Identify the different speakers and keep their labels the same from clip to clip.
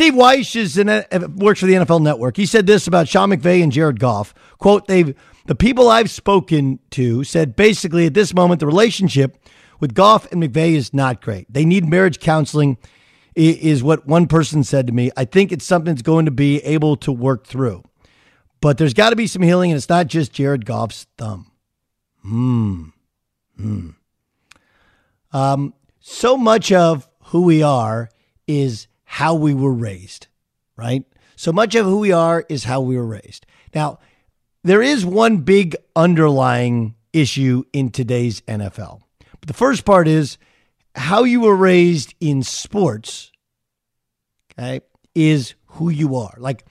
Speaker 1: Steve Wyche is in a, works for the NFL Network. He said this about Sean McVay and Jared Goff. "Quote: They've the people I've spoken to said basically at this moment the relationship with Goff and McVay is not great. They need marriage counseling." Is what one person said to me. I think it's something that's going to be able to work through, but there's got to be some healing, and it's not just Jared Goff's thumb. Hmm. Hmm. Um. So much of who we are is how we were raised, right? So much of who we are is how we were raised. Now, there is one big underlying issue in today's NFL. But the first part is how you were raised in sports, okay, is who you are. Like,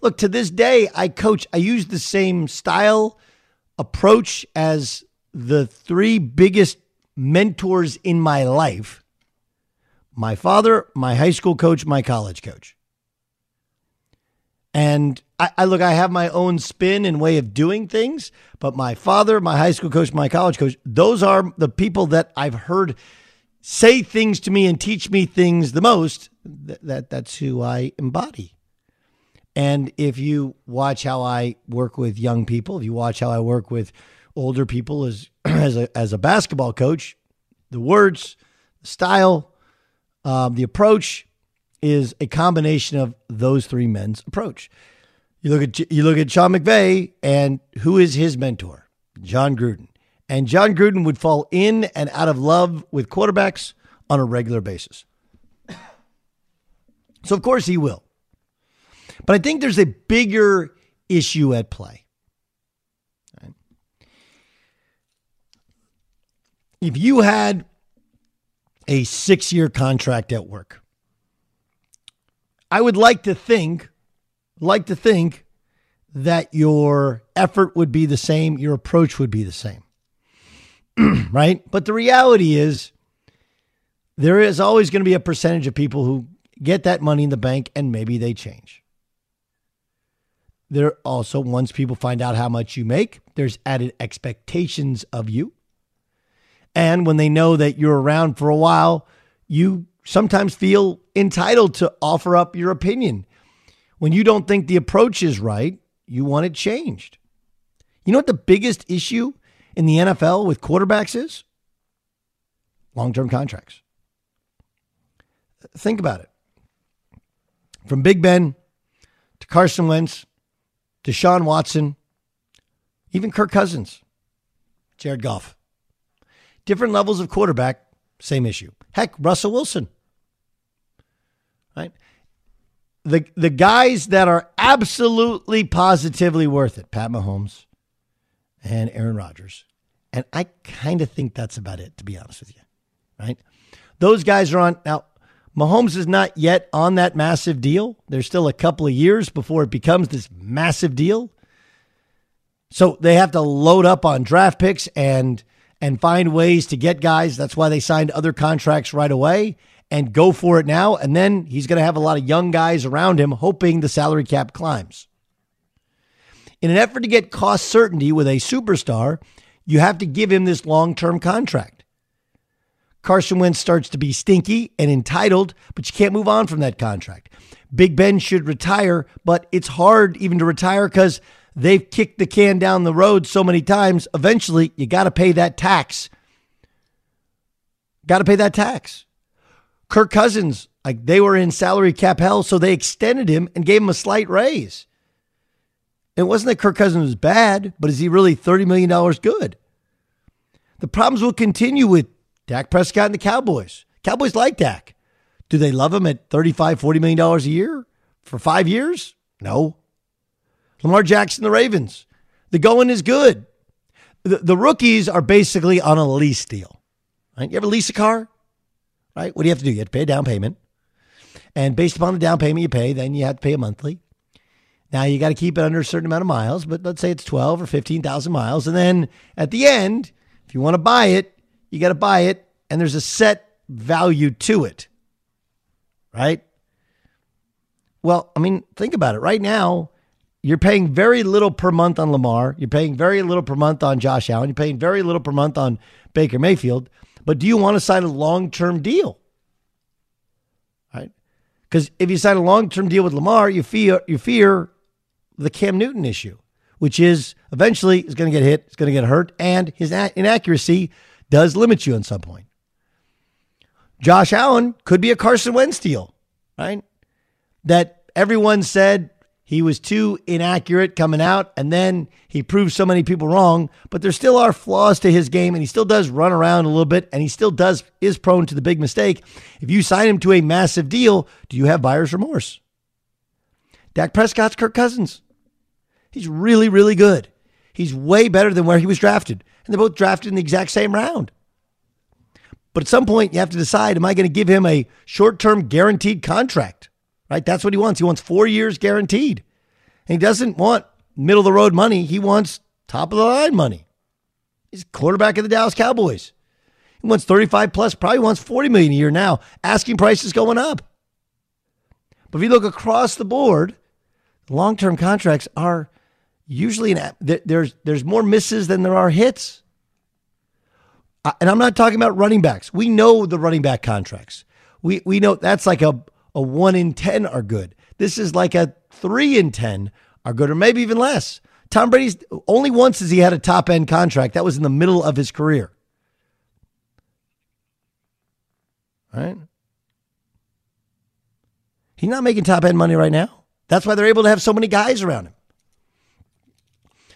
Speaker 1: look, to this day, I coach, I use the same style, approach as the three biggest mentors in my life my father, my high school coach, my college coach. And I, I, look, I have my own spin and way of doing things, but my father, my high school coach, my college coach, those are the people that I've heard say things to me and teach me things the most. That, that that's who I embody. And if you watch how I work with young people, if you watch how I work with older people as as a as a basketball coach, the words, the style, um, the approach is a combination of those three men's approach. You look at you look at Sean McVay, and who is his mentor? Jon Gruden. And Jon Gruden would fall in and out of love with quarterbacks on a regular basis. So of course he will. But I think there's a bigger issue at play. If you had a six year contract at work, I would like to think, like to think that your effort would be the same, your approach would be the same. right? But the reality is, there is always going to be a percentage of people who get that money in the bank and maybe they change. There also, once people find out how much you make, there's added expectations of you. And when they know that you're around for a while, you sometimes feel entitled to offer up your opinion. When you don't think the approach is right, you want it changed. You know what the biggest issue in the NFL with quarterbacks is? Long term contracts. Think about it. From Big Ben to Carson Wentz to Sean Watson, even Kirk Cousins, Jared Goff. Different levels of quarterback, same issue. Heck, Russell Wilson. Right? The the guys that are absolutely positively worth it, Pat Mahomes and Aaron Rodgers. And I kind of think that's about it, to be honest with you. Right? Those guys are on now. Mahomes is not yet on that massive deal. There's still a couple of years before it becomes this massive deal. So they have to load up on draft picks and and find ways to get guys. That's why they signed other contracts right away and go for it now. And then he's going to have a lot of young guys around him, hoping the salary cap climbs. In an effort to get cost certainty with a superstar, you have to give him this long term contract. Carson Wentz starts to be stinky and entitled, but you can't move on from that contract. Big Ben should retire, but it's hard even to retire because they've kicked the can down the road so many times. Eventually, you got to pay that tax. Got to pay that tax. Kirk Cousins, like they were in salary cap hell, so they extended him and gave him a slight raise. It wasn't that Kirk Cousins was bad, but is he really $30 million good? The problems will continue with Dak Prescott and the Cowboys. Cowboys like Dak. Do they love him at $35, $40 million a year for five years? No. Lamar Jackson, the Ravens. The going is good. The, the rookies are basically on a lease deal. Right? You ever lease a car? Right? What do you have to do? You have to pay a down payment. And based upon the down payment you pay, then you have to pay a monthly. Now you got to keep it under a certain amount of miles, but let's say it's 12 or 15,000 miles. And then at the end, if you want to buy it, you got to buy it, and there's a set value to it, right? Well, I mean, think about it. Right now, you're paying very little per month on Lamar. You're paying very little per month on Josh Allen. You're paying very little per month on Baker Mayfield. But do you want to sign a long term deal? Right? Because if you sign a long term deal with Lamar, you fear you fear the Cam Newton issue, which is eventually is going to get hit, it's going to get hurt, and his inaccuracy does limit you at some point. Josh Allen could be a Carson Wentz deal, right? That everyone said he was too inaccurate coming out, and then he proved so many people wrong. But there still are flaws to his game, and he still does run around a little bit, and he still does is prone to the big mistake. If you sign him to a massive deal, do you have buyer's remorse? Dak Prescott's Kirk Cousins. He's really, really good. He's way better than where he was drafted and they're both drafted in the exact same round. But at some point, you have to decide: Am I going to give him a short-term guaranteed contract? Right? That's what he wants. He wants four years guaranteed, and he doesn't want middle of the road money. He wants top of the line money. He's quarterback of the Dallas Cowboys. He wants 35 plus, probably wants 40 million a year now. Asking price is going up. But if you look across the board, long-term contracts are usually an, there's there's more misses than there are hits. And I'm not talking about running backs. We know the running back contracts. We we know that's like a a 1 in 10 are good. This is like a 3 in 10 are good or maybe even less. Tom Brady's only once has he had a top end contract. That was in the middle of his career. Right? He's not making top end money right now. That's why they're able to have so many guys around him.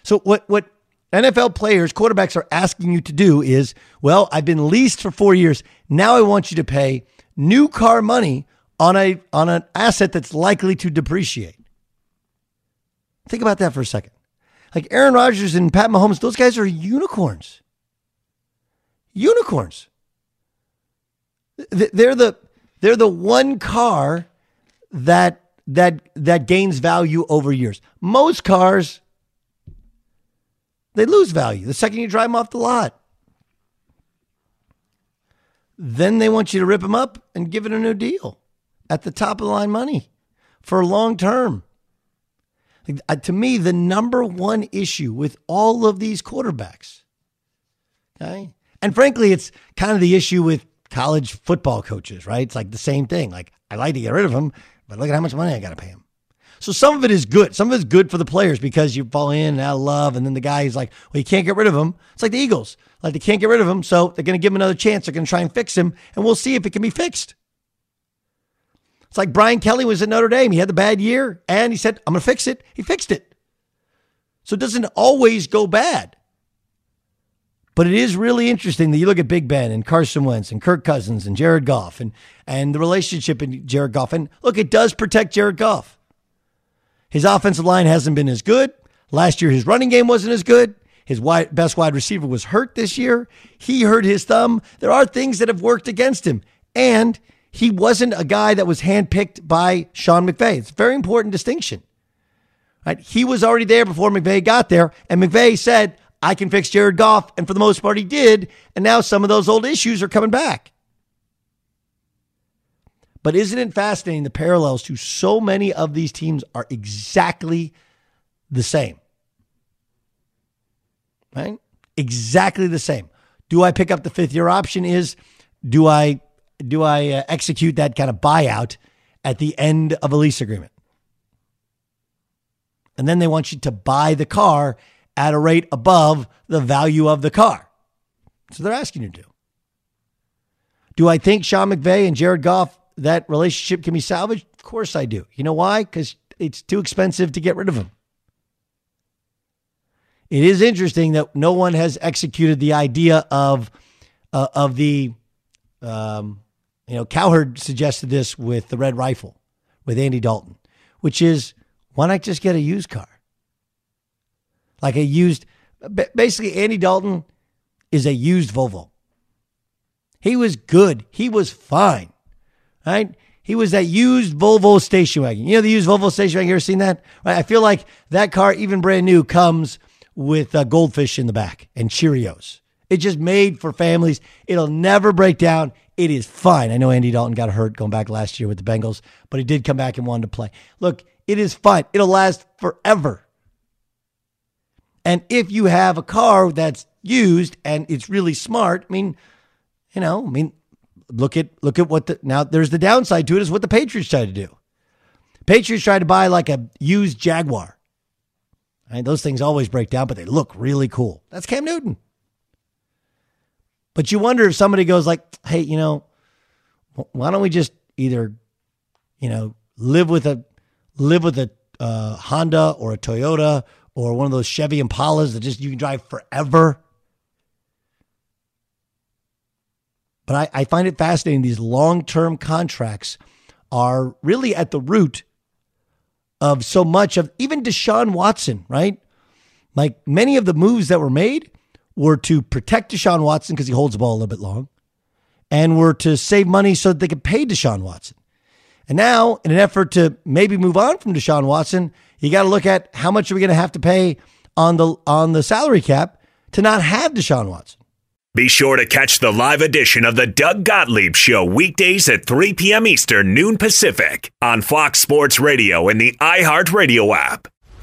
Speaker 1: So what what NFL players, quarterbacks are asking you to do is, well, I've been leased for 4 years. Now I want you to pay new car money on a on an asset that's likely to depreciate. Think about that for a second. Like Aaron Rodgers and Pat Mahomes, those guys are unicorns. Unicorns. They're the they're the one car that that that gains value over years. Most cars they lose value the second you drive them off the lot. Then they want you to rip them up and give it a new deal at the top of the line money for long term. Uh, to me, the number one issue with all of these quarterbacks, okay, and frankly, it's kind of the issue with college football coaches, right? It's like the same thing. Like, I like to get rid of them, but look at how much money I got to pay them. So some of it is good. Some of it's good for the players because you fall in and out of love, and then the guy is like, well, you can't get rid of him. It's like the Eagles. Like they can't get rid of him, so they're going to give him another chance. They're going to try and fix him, and we'll see if it can be fixed. It's like Brian Kelly was at Notre Dame. He had the bad year, and he said, I'm going to fix it. He fixed it. So it doesn't always go bad. But it is really interesting that you look at Big Ben and Carson Wentz and Kirk Cousins and Jared Goff and, and the relationship in Jared Goff. And look, it does protect Jared Goff. His offensive line hasn't been as good. Last year, his running game wasn't as good. His wide, best wide receiver was hurt this year. He hurt his thumb. There are things that have worked against him. And he wasn't a guy that was handpicked by Sean McVay. It's a very important distinction. Right? He was already there before McVay got there, and McVay said, I can fix Jared Goff. And for the most part, he did. And now some of those old issues are coming back. But isn't it fascinating the parallels to so many of these teams are exactly the same? Right? Exactly the same. Do I pick up the fifth year option? Is do I do I uh, execute that kind of buyout at the end of a lease agreement? And then they want you to buy the car at a rate above the value of the car. So they're asking you to. Do I think Sean McVay and Jared Goff, that relationship can be salvaged? Of course I do. You know why? Because it's too expensive to get rid of him. It is interesting that no one has executed the idea of uh, of the um, you know, Cowherd suggested this with the Red Rifle with Andy Dalton, which is why not just get a used car? Like a used, basically, Andy Dalton is a used Volvo. He was good. He was fine, right? He was that used Volvo station wagon. You know the used Volvo station wagon. You ever seen that? Right. I feel like that car, even brand new, comes with uh, goldfish in the back and Cheerios. It's just made for families. It'll never break down. It is fine. I know Andy Dalton got hurt going back last year with the Bengals, but he did come back and wanted to play. Look, it is fine. It'll last forever. And if you have a car that's used and it's really smart, I mean, you know, I mean, look at look at what the now there's the downside to it is what the Patriots tried to do. Patriots tried to buy like a used Jaguar. Right? Those things always break down, but they look really cool. That's Cam Newton. But you wonder if somebody goes like, "Hey, you know, why don't we just either, you know, live with a live with a uh, Honda or a Toyota or one of those Chevy Impalas that just you can drive forever." But I, I find it fascinating. These long term contracts are really at the root of so much of even Deshaun Watson, right? Like many of the moves that were made were to protect Deshaun Watson because he holds the ball a little bit long, and were to save money so that they could pay Deshaun Watson. And now, in an effort to maybe move on from Deshaun Watson, you got to look at how much are we going to have to pay on the on the salary cap to not have Deshaun Watson.
Speaker 2: Be sure to catch the live edition of the Doug Gottlieb Show weekdays at 3 p.m. Eastern, noon Pacific on Fox Sports Radio and the iHeartRadio app.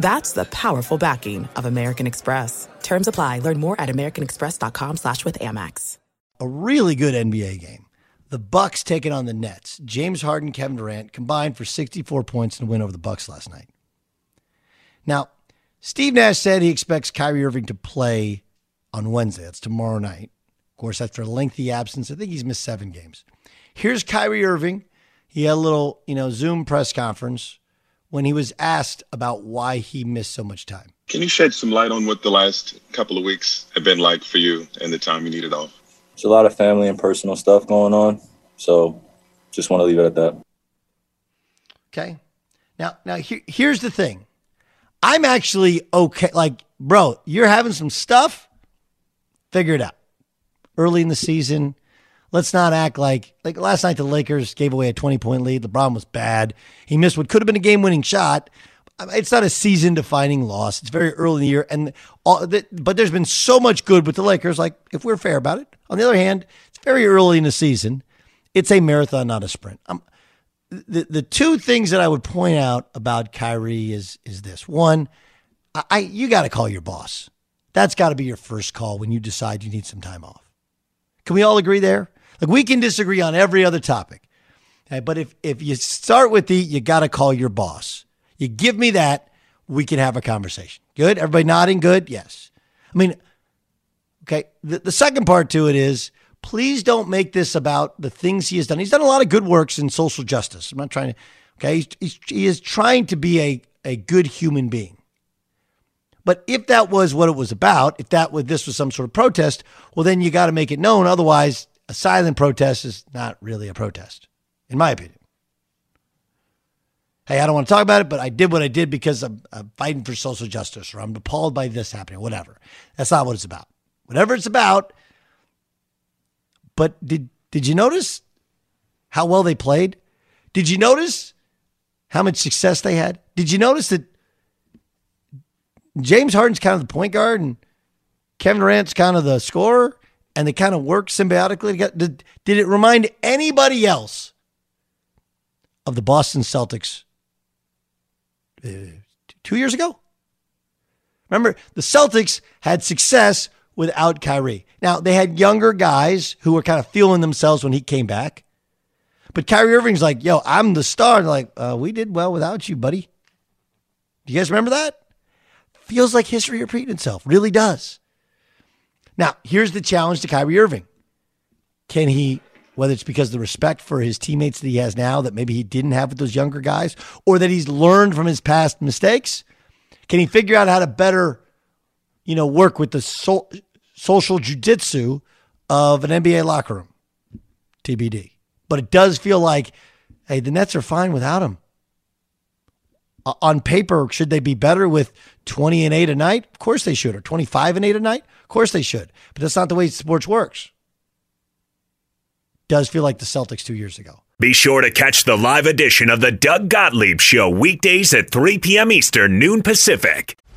Speaker 3: That's the powerful backing of American Express. Terms apply. Learn more at americanexpress.com slash with Amex.
Speaker 1: A really good NBA game. The Bucks taking on the Nets. James Harden, Kevin Durant combined for 64 points in a win over the Bucks last night. Now, Steve Nash said he expects Kyrie Irving to play on Wednesday. That's tomorrow night. Of course, after a lengthy absence, I think he's missed seven games. Here's Kyrie Irving. He had a little, you know, Zoom press conference when he was asked about why he missed so much time.
Speaker 4: Can you shed some light on what the last couple of weeks have been like for you and the time you needed off?
Speaker 5: There's a lot of family and personal stuff going on, so just want to leave it at that.
Speaker 1: Okay. Now, now here, here's the thing. I'm actually okay. Like, bro, you're having some stuff. Figure it out. Early in the season, let's not act like like last night the Lakers gave away a 20 point lead. LeBron was bad. He missed what could have been a game winning shot. It's not a season defining loss. It's very early in the year, and all that, but there's been so much good with the Lakers. Like if we're fair about it. On the other hand, it's very early in the season. It's a marathon, not a sprint. Um, the the two things that I would point out about Kyrie is is this one, I, I you got to call your boss. That's got to be your first call when you decide you need some time off. Can we all agree there? Like we can disagree on every other topic. Okay, but if if you start with the you got to call your boss. You give me that, we can have a conversation. Good? Everybody nodding? Good? Yes. I mean, okay, the, the second part to it is please don't make this about the things he has done. He's done a lot of good works in social justice. I'm not trying to, okay, he's, he's, he is trying to be a, a good human being. But if that was what it was about, if that was this was some sort of protest, well, then you got to make it known. Otherwise, a silent protest is not really a protest, in my opinion. Hey, I don't want to talk about it, but I did what I did because I'm, I'm fighting for social justice or I'm appalled by this happening, whatever. That's not what it's about. Whatever it's about. But did did you notice how well they played? Did you notice how much success they had? Did you notice that James Harden's kind of the point guard and Kevin Durant's kind of the scorer and they kind of work symbiotically together? Did, did it remind anybody else of the Boston Celtics uh, two years ago? Remember, the Celtics had success without Kyrie. Now, they had younger guys who were kind of feeling themselves when he came back. But Kyrie Irving's like, yo, I'm the star. They're like, uh, we did well without you, buddy. Do you guys remember that? Feels like history repeating itself. Really does. Now, here's the challenge to Kyrie Irving. Can he, whether it's because of the respect for his teammates that he has now that maybe he didn't have with those younger guys, or that he's learned from his past mistakes, can he figure out how to better, you know, work with the so- social jujitsu of an NBA locker room? TBD. But it does feel like, hey, the Nets are fine without him. Uh, on paper, should they be better with 20 and 8 a night? Of course they should. Or 25 and 8 a night? Of course they should. But that's not the way sports works. Does feel like the Celtics two years ago.
Speaker 2: Be sure to catch the live edition of the Doug Gottlieb Show weekdays at 3 p.m. Eastern, noon Pacific.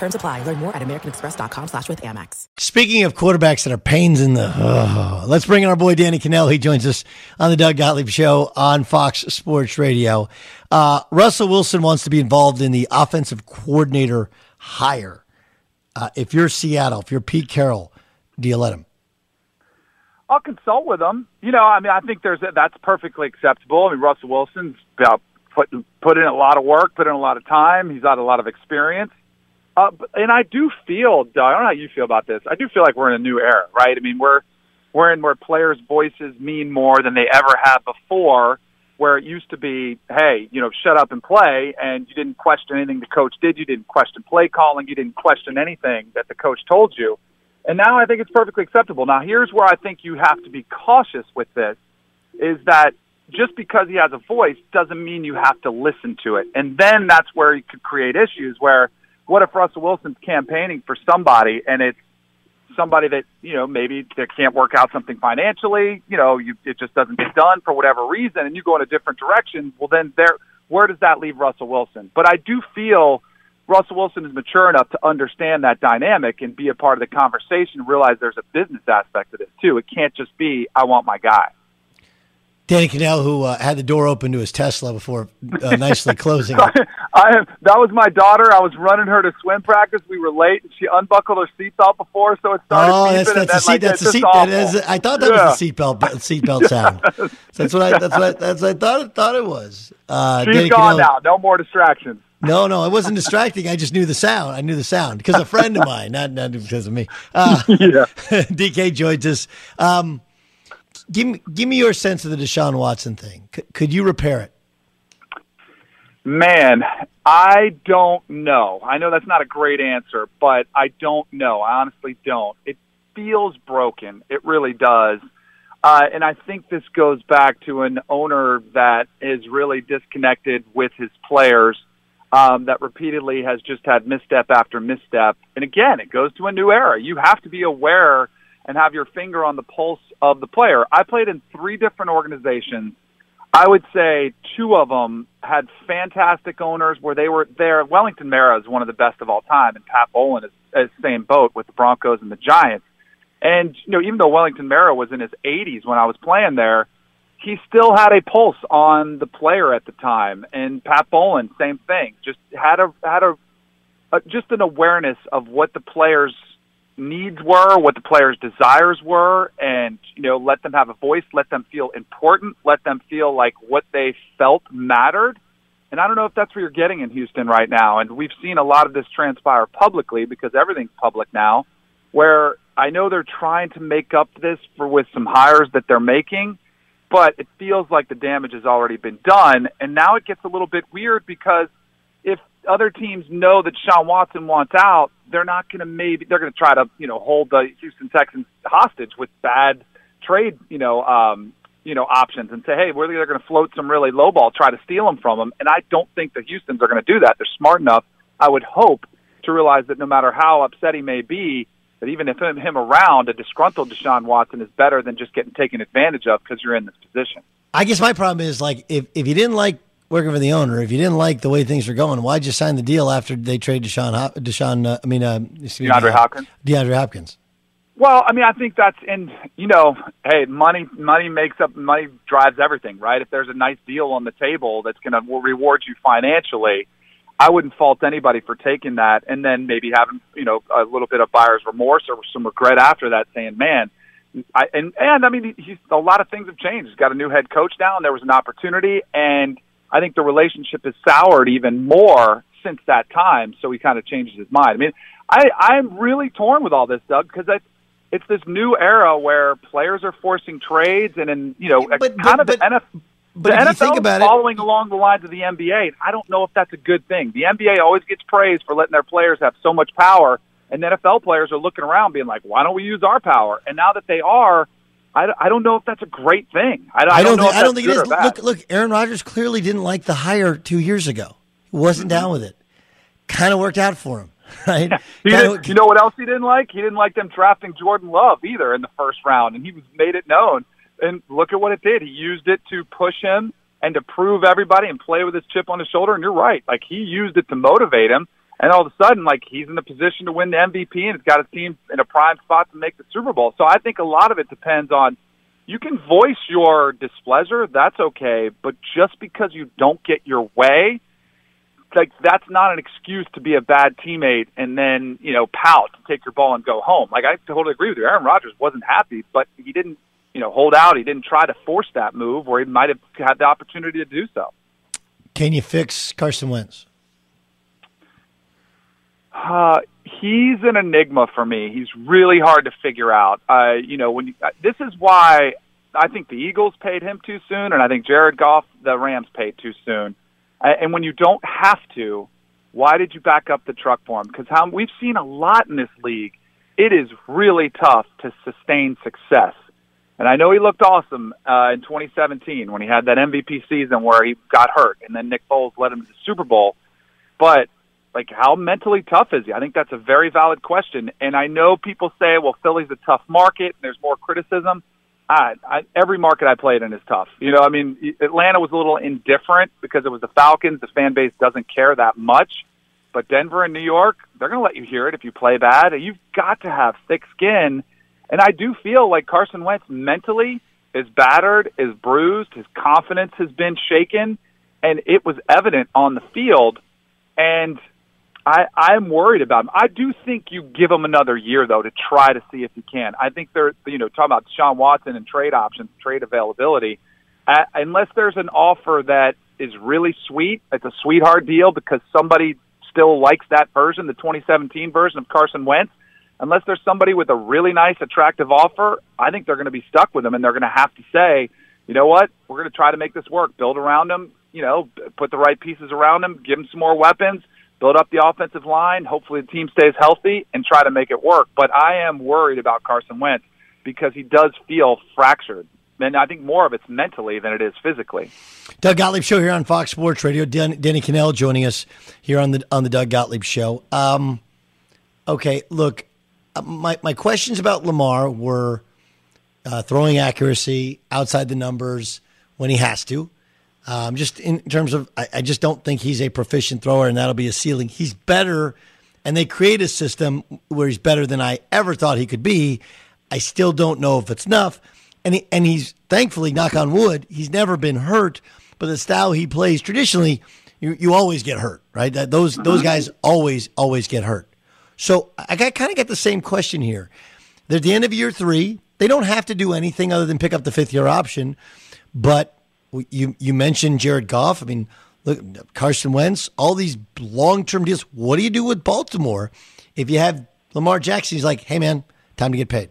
Speaker 3: Terms apply. Learn more at americanexpress.com slash with Amex.
Speaker 1: Speaking of quarterbacks that are pains in the, uh, let's bring in our boy Danny Kanell. He joins us on the Doug Gottlieb Show on Fox Sports Radio. Uh, Russell Wilson wants to be involved in the offensive coordinator hire. Uh, if you're Seattle, if you're Pete Carroll, do you let him?
Speaker 6: I'll consult with him. You know, I mean, I think there's a, that's perfectly acceptable. I mean, Russell Wilson's got put put in a lot of work, put in a lot of time. He's got a lot of experience. Uh, and I do feel, Doug, I don't know how you feel about this. I do feel like we're in a new era, right? I mean, we're we're in where players' voices mean more than they ever have before. Where it used to be, hey, you know, shut up and play, and you didn't question anything the coach did. You didn't question play calling. You didn't question anything that the coach told you. And now I think it's perfectly acceptable. Now, here's where I think you have to be cautious with this is that just because he has a voice doesn't mean you have to listen to it. And then that's where you could create issues where what if Russell Wilson's campaigning for somebody and it's somebody that, you know, maybe that can't work out something financially, you know, you, it just doesn't get done for whatever reason and you go in a different direction, well then there where does that leave Russell Wilson? But I do feel Russell Wilson is mature enough to understand that dynamic and be a part of the conversation. Realize there's a business aspect of this too. It can't just be I want my guy.
Speaker 1: Danny Kanell, who uh, had the door open to his Tesla before uh, nicely closing.
Speaker 6: I, I that was my daughter. I was running her to swim practice. We were late, and she unbuckled her seatbelt before, so it started.
Speaker 1: Oh, that's, that's the seat.
Speaker 6: Like,
Speaker 1: that's the seat. That is, I thought that yeah. was the seatbelt seatbelt sound. that's what I. That's what I, that's what I thought. Thought it was.
Speaker 6: Uh, She's Danny gone Kanell, now. No more distractions.
Speaker 1: No, no, it wasn't distracting. I just knew the sound. I knew the sound because a friend of mine, not not because of me. Uh, yeah. DK joins us. Um, give me give me your sense of the Deshaun Watson thing. C- could you repair it?
Speaker 6: Man, I don't know. I know that's not a great answer, but I don't know. I honestly don't. It feels broken. It really does. Uh, and I think this goes back to an owner that is really disconnected with his players, um, that repeatedly has just had misstep after misstep. And again, it goes to a new era. You have to be aware and have your finger on the pulse of the player. I played in three different organizations. I would say two of them had fantastic owners where they were there. Wellington Mara is one of the best of all time, and Pat Bowlen is, is same boat with the Broncos and the Giants. And you know, even though Wellington Mara was in his 80s when I was playing there, he still had a pulse on the player at the time. And Pat Bowlen, same thing, just had a had a, a just an awareness of what the players needs were, what the players' desires were, and you know, let them have a voice, let them feel important, let them feel like what they felt mattered. And I don't know if that's what you're getting in Houston right now. And we've seen a lot of this transpire publicly because everything's public now, where I know they're trying to make up this for with some hires that they're making, but it feels like the damage has already been done. And now it gets a little bit weird because if other teams know that Sean Watson wants out, they're not going to maybe they're going to try to you know hold the Houston Texans hostage with bad trade you know um, you know options and say hey we're they're going to float some really low ball try to steal them from them and I don't think the Houston's are going to do that. They're smart enough, I would hope, to realize that no matter how upset he may be, that even if him, him around, a disgruntled Deshaun Watson is better than just getting taken advantage of because you're in this position.
Speaker 1: I guess my problem is like if if you didn't like working for the owner. If you didn't like the way things were going, why'd you sign the deal after they trade Deshaun? Deshaun, uh, I mean, uh,
Speaker 6: DeAndre Hopkins.
Speaker 1: DeAndre Hopkins.
Speaker 6: Well, I mean, I think that's in you know, hey, money money makes up money drives everything, right? If there's a nice deal on the table that's going to reward you financially, I wouldn't fault anybody for taking that, and then maybe having you know a little bit of buyer's remorse or some regret after that, saying, man. I, and and I mean, he's a lot of things have changed. He's got a new head coach now, and there was an opportunity, and I think the relationship has soured even more since that time. So he kind of changes his mind. I mean, I I'm really torn with all this, Doug, because I it's this new era where players are forcing trades, and in you know,
Speaker 1: but,
Speaker 6: kind
Speaker 1: but,
Speaker 6: of the NFL.
Speaker 1: But
Speaker 6: the NFL
Speaker 1: you think about
Speaker 6: is following it, along the lines of the NBA. I don't know if that's a good thing. The NBA always gets praised for letting their players have so much power, and NFL players are looking around, being like, "Why don't we use our power?" And now that they are, I, I don't know if that's a great thing. I, I don't,
Speaker 1: don't
Speaker 6: think,
Speaker 1: I don't think it is.
Speaker 6: Look,
Speaker 1: look, Aaron Rodgers clearly didn't like the hire two years ago. He wasn't mm-hmm. down with it. Kind of worked out for him, right?
Speaker 6: did, you know what else he didn't like? He didn't like them drafting Jordan Love either in the first round, and he was made it known. And look at what it did. He used it to push him and to prove everybody and play with his chip on his shoulder. And you're right, like he used it to motivate him. And all of a sudden, like he's in a position to win the MVP, and it's got his team in a prime spot to make the Super Bowl. So I think a lot of it depends on you can voice your displeasure, that's okay, but just because you don't get your way, like that's not an excuse to be a bad teammate and then, you know, pout, take your ball and go home. Like I totally agree with you. Aaron Rodgers wasn't happy, but he didn't, you know, hold out. He didn't try to force that move where he might have had the opportunity to do so.
Speaker 1: Can you fix Carson Wentz?
Speaker 6: Uh, he's an enigma for me. He's really hard to figure out. Uh, you know, when you, uh, this is why I think the Eagles paid him too soon, and I think Jared Goff, the Rams, paid too soon. Uh, and when you don't have to, why did you back up the truck for him? Because how we've seen a lot in this league, it is really tough to sustain success. And I know he looked awesome uh, in 2017 when he had that MVP season where he got hurt, and then Nick Foles led him to the Super Bowl. But like how mentally tough is he? I think that's a very valid question. And I know people say, well, Philly's a tough market and there's more criticism. I, I, every market I played in is tough. You know, I mean, Atlanta was a little indifferent because it was the Falcons. The fan base doesn't care that much. But Denver and New York, they're going to let you hear it if you play bad. You've got to have thick skin. And I do feel like Carson Wentz mentally is battered, is bruised, his confidence has been shaken, and it was evident on the field. And I, I'm worried about him. I do think you give him another year though to try to see if he can. I think they're you know talking about Deshaun Watson and trade options, trade availability. Uh, unless there's an offer that is really sweet, it's a sweetheart deal because somebody still likes that version, the 2017 version of Carson Wentz. Unless there's somebody with a really nice, attractive offer, I think they're going to be stuck with him, and they're going to have to say, you know what, we're going to try to make this work, build around him, you know, put the right pieces around him, give him some more weapons build up the offensive line. Hopefully, the team stays healthy and try to make it work. But I am worried about Carson Wentz because he does feel fractured. And I think more of it's mentally than it is physically.
Speaker 1: Doug Gottlieb show here on Fox Sports Radio. Den- Danny Kanell joining us here on the on the Doug Gottlieb show. Um, okay, look, uh, my my questions about Lamar were uh, throwing accuracy outside the numbers when he has to. Um, just in terms of, I, I, just don't think he's a proficient thrower, and that'll be a ceiling. He's better, and they create a system where he's better than I ever thought he could be. I still don't know if it's enough, and he, and he's thankfully, knock on wood, he's never been hurt. But the style he plays traditionally, you, you always get hurt, right? That those those uh-huh. guys always always get hurt. So I kind of get the same question here. They're at the end of year three. They don't have to do anything other than pick up the fifth year option, but you you mentioned Jared Goff. I mean, look, Carson Wentz. All these long term deals. What do you do with Baltimore if you have Lamar Jackson? He's like, hey man, time to get paid.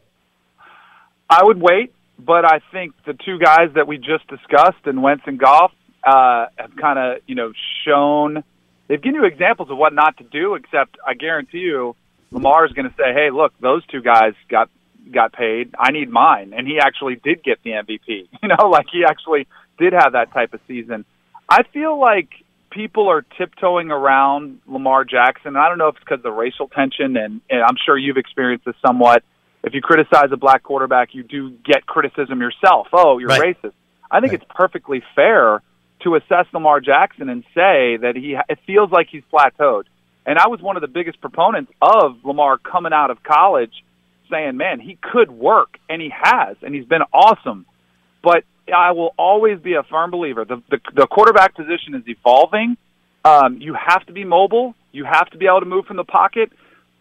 Speaker 6: I would wait, but I think the two guys that we just discussed, and Wentz and Goff, uh, have kind of you know shown. They've given you examples of what not to do. Except, I guarantee you, Lamar is going to say, "Hey, look, those two guys got got paid. I need mine." And he actually did get the MVP. You know, like he actually did have that type of season. I feel like people are tiptoeing around Lamar Jackson. I don't know if it's because of the racial tension, and, and I'm sure you've experienced this somewhat. If you criticize a black quarterback, you do get criticism yourself. Oh, you're right. racist. I think right. it's perfectly fair to assess Lamar Jackson and say that he it feels like he's plateaued. And I was one of the biggest proponents of Lamar coming out of college saying, "Man, he could work," and he has, and he's been awesome. But I will always be a firm believer. The the, the quarterback position is evolving. Um, you have to be mobile. You have to be able to move from the pocket.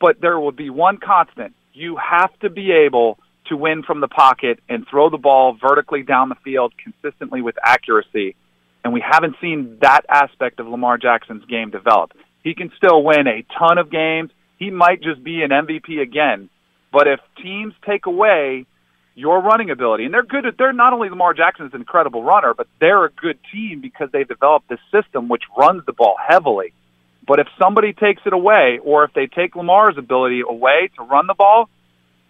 Speaker 6: But there will be one constant. You have to be able to win from the pocket and throw the ball vertically down the field consistently with accuracy. And we haven't seen that aspect of Lamar Jackson's game develop. He can still win a ton of games. He might just be an MVP again. But if teams take away your running ability. And they're good at, they're not only Lamar Jackson is an incredible runner, but they're a good team because they've developed this system which runs the ball heavily. But if somebody takes it away, or if they take Lamar's ability away to run the ball,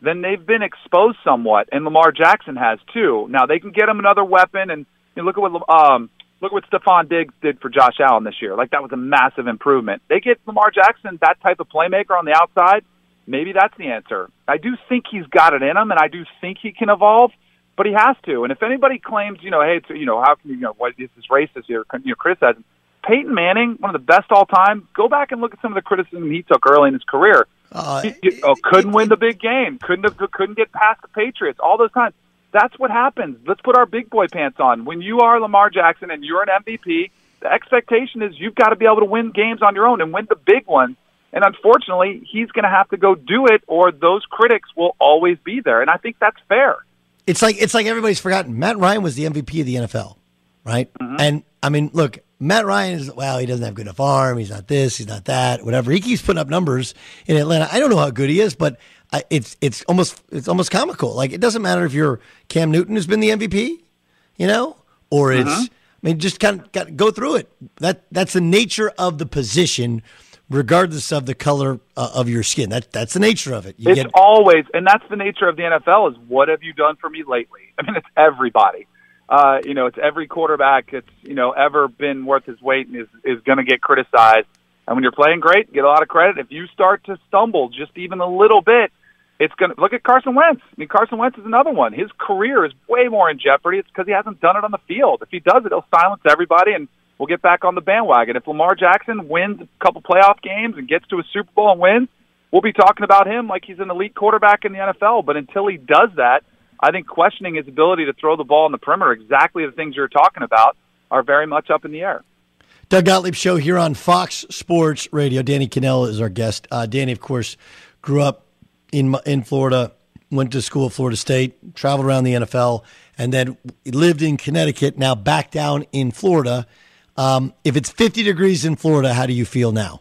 Speaker 6: then they've been exposed somewhat, and Lamar Jackson has too. Now they can get him another weapon, and you look at what um, look at what Stefon Diggs did for Josh Allen this year. Like that was a massive improvement. They get Lamar Jackson that type of playmaker on the outside maybe that's the answer. I do think he's got it in him, and I do think he can evolve, but he has to. And if anybody claims, you know, hey, it's, you know, how can you, you know, what is this racist you're, you're criticizing? Peyton Manning, one of the best all time. Go back and look at some of the criticism he took early in his career. Uh, he, he, oh, couldn't win the big game. Couldn't have, couldn't get past the Patriots. All those times. That's what happens. Let's put our big boy pants on. When you are Lamar Jackson and you're an MVP, the expectation is you've got to be able to win games on your own and win the big ones and unfortunately, he's going to have to go do it, or those critics will always be there. And I think that's fair.
Speaker 1: It's like it's like everybody's forgotten. Matt Ryan was the MVP of the NFL, right? Mm-hmm. And I mean, look, Matt Ryan is well, he doesn't have good enough arm. He's not this. He's not that. Whatever. He keeps putting up numbers in Atlanta. I don't know how good he is, but I, it's it's almost it's almost comical. Like it doesn't matter if you're Cam Newton who's been the MVP, you know, or it's. Mm-hmm. I mean, just kind of go through it. That that's the nature of the position regardless of the color uh, of your skin. That that's the nature of it.
Speaker 6: You it's get... always, and that's the nature of the NFL. Is what have you done for me lately? I mean, it's everybody. Uh, you know, it's every quarterback that's you know ever been worth his weight and is is going to get criticized. And when you're playing great, get a lot of credit. If you start to stumble just even a little bit, it's going to look at Carson Wentz. I mean, Carson Wentz is another one. His career is way more in jeopardy. It's because he hasn't done it on the field. If he does it, he'll silence everybody and we'll get back on the bandwagon. If Lamar Jackson wins a couple playoff games and gets to a Super Bowl and wins, we'll be talking about him like he's an elite quarterback in the NFL. But until he does that, I think questioning his ability to throw the ball in the perimeter, exactly the things you're talking about, are very much up in the air.
Speaker 1: Doug Gottlieb show here on Fox Sports Radio. Danny Kanell is our guest. Uh, Danny, of course, grew up in in Florida, went to school at Florida State, traveled around the NFL, and then lived in Connecticut. Now back down in Florida. Um, if it's 50 degrees in Florida, how do you feel now?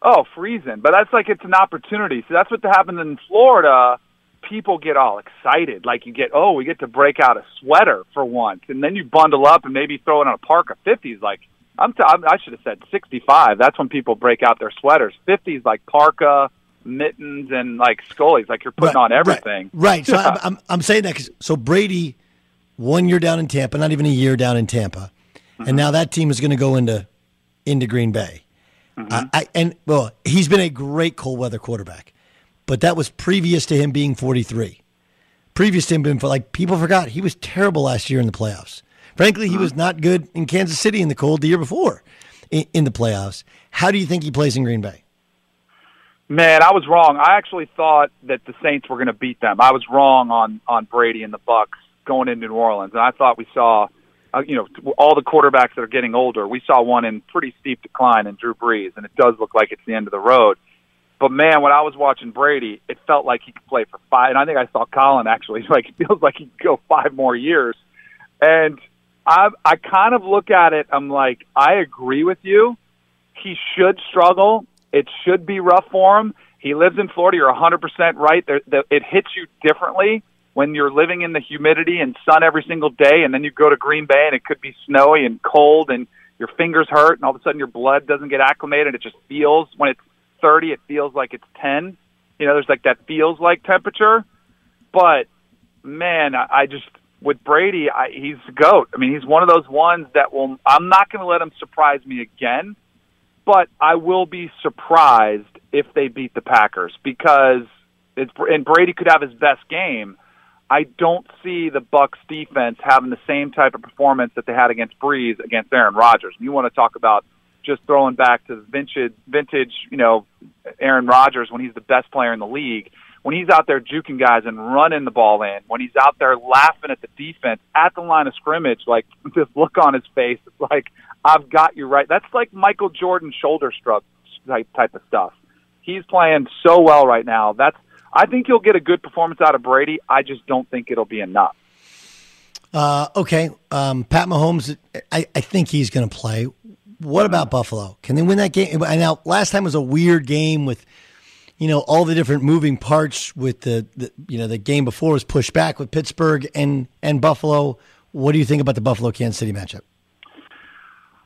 Speaker 6: Oh, freezing. But that's like it's an opportunity. So that's what happened in Florida. People get all excited. Like you get, oh, we get to break out a sweater for once. And then you bundle up and maybe throw it on a park of 50s. Like, I'm t- I should have said 65. That's when people break out their sweaters. 50s like parka, mittens, and like scullies. Like you're putting
Speaker 1: Right,
Speaker 6: on everything.
Speaker 1: Right. right. So I'm, I'm, I'm saying that 'cause- so Brady, one year down in Tampa, not even a year down in Tampa, and now that team is going to go into into Green Bay. Uh, I, and well, he's been a great cold weather quarterback, but that was previous to him being 43. Previous to him being for like people forgot he was terrible last year in the playoffs. Frankly, he was not good in Kansas City in the cold the year before in, in the playoffs. How do you think he plays in Green Bay?
Speaker 6: Man, I was wrong. I actually thought that the Saints were going to beat them. I was wrong on on Brady and the Bucs going into New Orleans, and I thought we saw, uh, you know, all the quarterbacks that are getting older. We saw one in pretty steep decline in Drew Brees, and it does look like it's the end of the road. But man, when I was watching Brady, it felt like he could play for five. And I think I saw Colin actually. Like it feels like he could go five more years. And I I kind of look at it. I'm like, I agree with you. He should struggle. It should be rough for him. He lives in Florida. You're 100% right. There, there, it hits you differently when you're living in the humidity and sun every single day, and then you go to Green Bay and it could be snowy and cold, and your fingers hurt, and all of a sudden your blood doesn't get acclimated. It just feels when it's 30, it feels like it's 10. You know, there's like that feels like temperature. But man, I, I just with Brady, I, he's the goat. I mean, he's one of those ones that will. I'm not going to let him surprise me again, but I will be surprised if they beat the Packers because it's and Brady could have his best game. I don't see the Bucs defense having the same type of performance that they had against Brees against Aaron Rodgers. You want to talk about just throwing back to vintage, vintage, you know, Aaron Rodgers when he's the best player in the league. When he's out there juking guys and running the ball in, when he's out there laughing at the defense at the line of scrimmage, like this look on his face, it's like I've got you right. That's like Michael Jordan shoulder shrug type type of stuff. He's playing so well right now. That's I think you'll get a good performance out of Brady. I just don't think it'll be enough.
Speaker 1: Uh, okay, um, Pat Mahomes. I, I think he's going to play. What about Buffalo? Can they win that game? Now, last time was a weird game with, you know, all the different moving parts. With the, the you know the game before was pushed back with Pittsburgh and and Buffalo. What do you think about the Buffalo Kansas City matchup?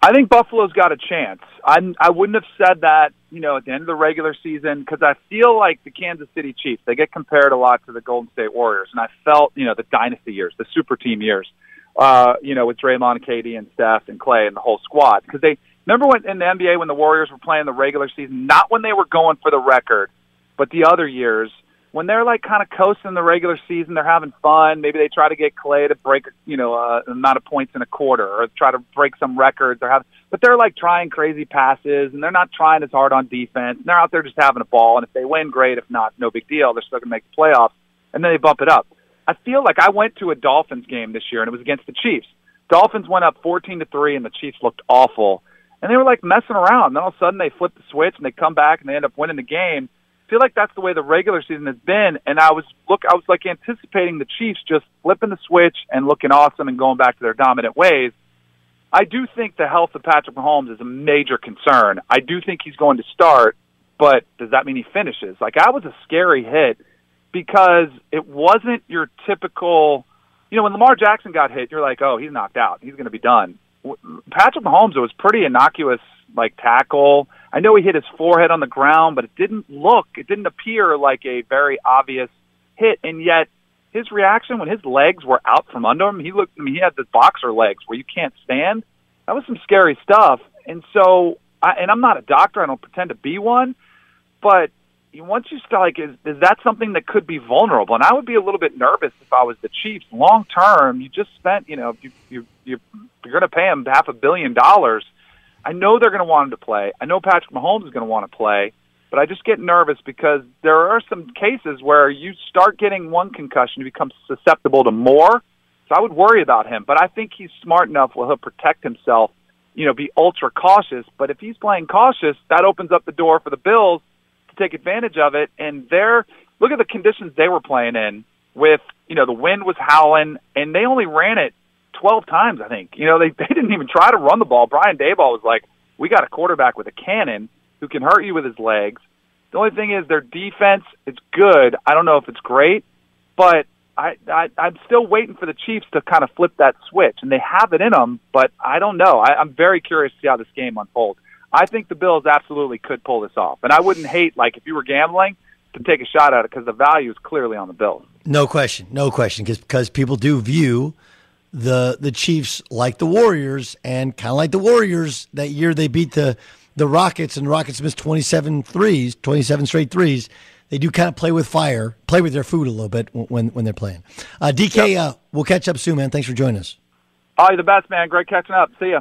Speaker 6: I think Buffalo's got a chance. I I wouldn't have said that, you know, at the end of the regular season because I feel like the Kansas City Chiefs they get compared a lot to the Golden State Warriors, and I felt, you know, the dynasty years, the super team years, uh, you know, with Draymond, KD, and Steph and Clay and the whole squad. Because they remember when in the NBA when the Warriors were playing the regular season, not when they were going for the record, but the other years when they're like kind of coasting the regular season, they're having fun. Maybe they try to get Clay to break, you know, uh, amount of points in a quarter, or try to break some records. They're but they're like trying crazy passes, and they're not trying as hard on defense. And they're out there just having a ball, and if they win, great. If not, no big deal. They're still gonna make the playoffs, and then they bump it up. I feel like I went to a Dolphins game this year, and it was against the Chiefs. Dolphins went up fourteen to three, and the Chiefs looked awful, and they were like messing around. And then all of a sudden, they flip the switch, and they come back, and they end up winning the game feel like that's the way the regular season has been. And I was look, I was like anticipating the Chiefs just flipping the switch and looking awesome and going back to their dominant ways. I do think the health of Patrick Mahomes is a major concern. I do think he's going to start, but does that mean he finishes? Like I was a scary hit because it wasn't your typical. You know, when Lamar Jackson got hit, you're like, oh, he's knocked out. He's going to be done. Patrick Mahomes, it was pretty innocuous, like tackle. I know he hit his forehead on the ground, but it didn't look, it didn't appear like a very obvious hit. And yet, his reaction when his legs were out from under him, he looked, I mean, he had the boxer legs where you can't stand. That was some scary stuff. And so, I, and I'm not a doctor, I don't pretend to be one, but once you start like is is that something that could be vulnerable and i would be a little bit nervous if i was the chiefs long term you just spent you know you you, you you're going to pay him half a billion dollars i know they're going to want him to play i know patrick mahomes is going to want to play but i just get nervous because there are some cases where you start getting one concussion you become susceptible to more so i would worry about him but i think he's smart enough where he'll protect himself you know be ultra cautious but if he's playing cautious that opens up the door for the bills to take advantage of it. And they're look at the conditions they were playing in. With you know the wind was howling, and they only ran it twelve times. I think you know they they didn't even try to run the ball. Brian Daboll was like, "We got a quarterback with a cannon who can hurt you with his legs." The only thing is their defense is good. I don't know if it's great, but I, I I'm still waiting for the Chiefs to kind of flip that switch, and they have it in them. But I don't know. I, I'm very curious to see how this game unfolds. I think the Bills absolutely could pull this off, and I wouldn't hate like if you were gambling to take a shot at it because the value is clearly on the Bills.
Speaker 1: No question, no question, because because people do view the the Chiefs like the Warriors, and kind of like the Warriors that year they beat the the Rockets, and the Rockets missed 27 threes, 27 straight threes. They do kind of play with fire, play with their food a little bit when when they're playing. Uh, DK, yep. uh, we'll catch up soon, man. Thanks for joining us.
Speaker 6: Oh, you're the best, man. Great catching up. See ya.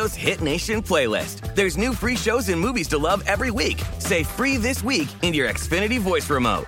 Speaker 7: Hit Nation playlist. There's new free shows and movies to love every week. Say free this week in your Xfinity voice remote.